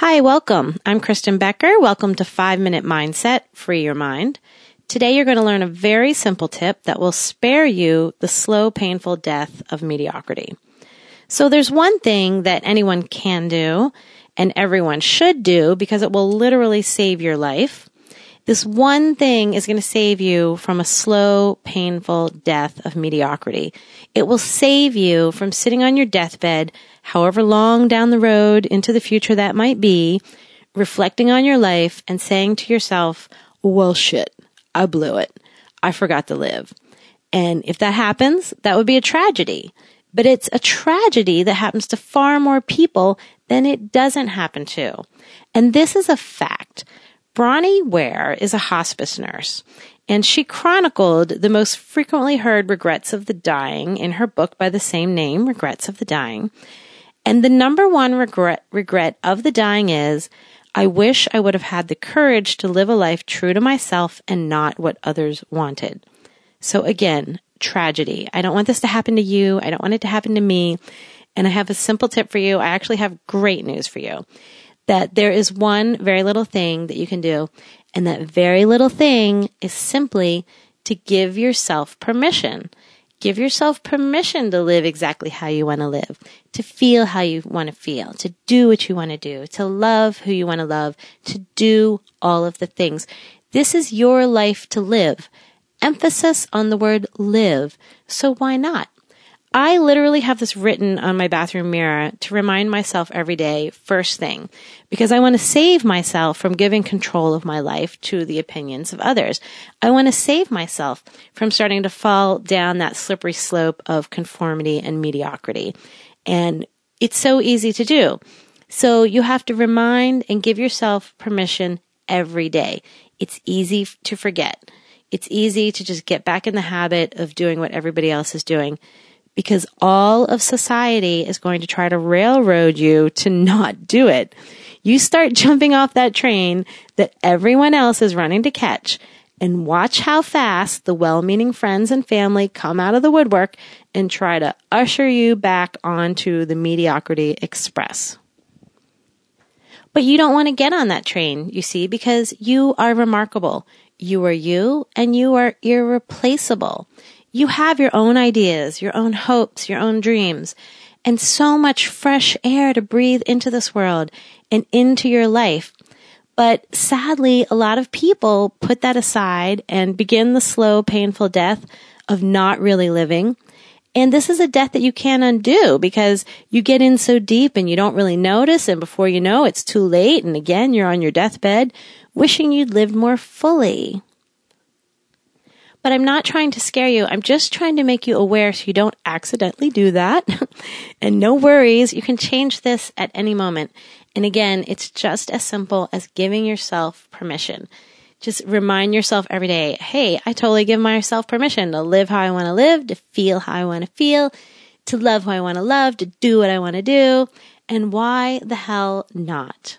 Hi, welcome. I'm Kristen Becker. Welcome to 5 Minute Mindset, Free Your Mind. Today you're going to learn a very simple tip that will spare you the slow, painful death of mediocrity. So there's one thing that anyone can do and everyone should do because it will literally save your life. This one thing is going to save you from a slow, painful death of mediocrity. It will save you from sitting on your deathbed, however long down the road into the future that might be, reflecting on your life and saying to yourself, well, shit, I blew it. I forgot to live. And if that happens, that would be a tragedy. But it's a tragedy that happens to far more people than it doesn't happen to. And this is a fact. Bronnie Ware is a hospice nurse, and she chronicled the most frequently heard regrets of the dying in her book by the same name, Regrets of the Dying. And the number one regret, regret of the dying is, I wish I would have had the courage to live a life true to myself and not what others wanted. So again, tragedy. I don't want this to happen to you. I don't want it to happen to me. And I have a simple tip for you. I actually have great news for you that there is one very little thing that you can do. And that very little thing is simply to give yourself permission. Give yourself permission to live exactly how you want to live, to feel how you want to feel, to do what you want to do, to love who you want to love, to do all of the things. This is your life to live. Emphasis on the word live. So why not? I literally have this written on my bathroom mirror to remind myself every day, first thing, because I want to save myself from giving control of my life to the opinions of others. I want to save myself from starting to fall down that slippery slope of conformity and mediocrity. And it's so easy to do. So you have to remind and give yourself permission every day. It's easy to forget. It's easy to just get back in the habit of doing what everybody else is doing because all of society is going to try to railroad you to not do it. You start jumping off that train that everyone else is running to catch and watch how fast the well-meaning friends and family come out of the woodwork and try to usher you back onto the mediocrity express. But you don't want to get on that train, you see, because you are remarkable. You are you and you are irreplaceable. You have your own ideas, your own hopes, your own dreams, and so much fresh air to breathe into this world and into your life. But sadly, a lot of people put that aside and begin the slow, painful death of not really living. And this is a death that you can't undo because you get in so deep and you don't really notice. And before you know, it's too late. And again, you're on your deathbed wishing you'd lived more fully. But I'm not trying to scare you. I'm just trying to make you aware so you don't accidentally do that. and no worries. You can change this at any moment. And again, it's just as simple as giving yourself permission. Just remind yourself every day, hey, I totally give myself permission to live how I want to live, to feel how I want to feel, to love who I want to love, to do what I want to do. And why the hell not?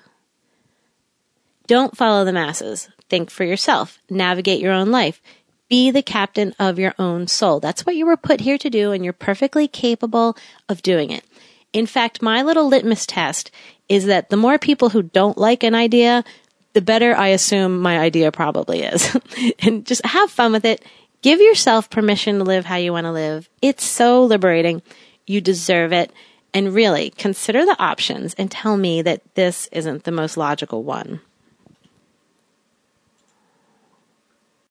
Don't follow the masses. Think for yourself. Navigate your own life. Be the captain of your own soul. That's what you were put here to do, and you're perfectly capable of doing it. In fact, my little litmus test is that the more people who don't like an idea, the better I assume my idea probably is. and just have fun with it. Give yourself permission to live how you want to live. It's so liberating. You deserve it. And really consider the options and tell me that this isn't the most logical one.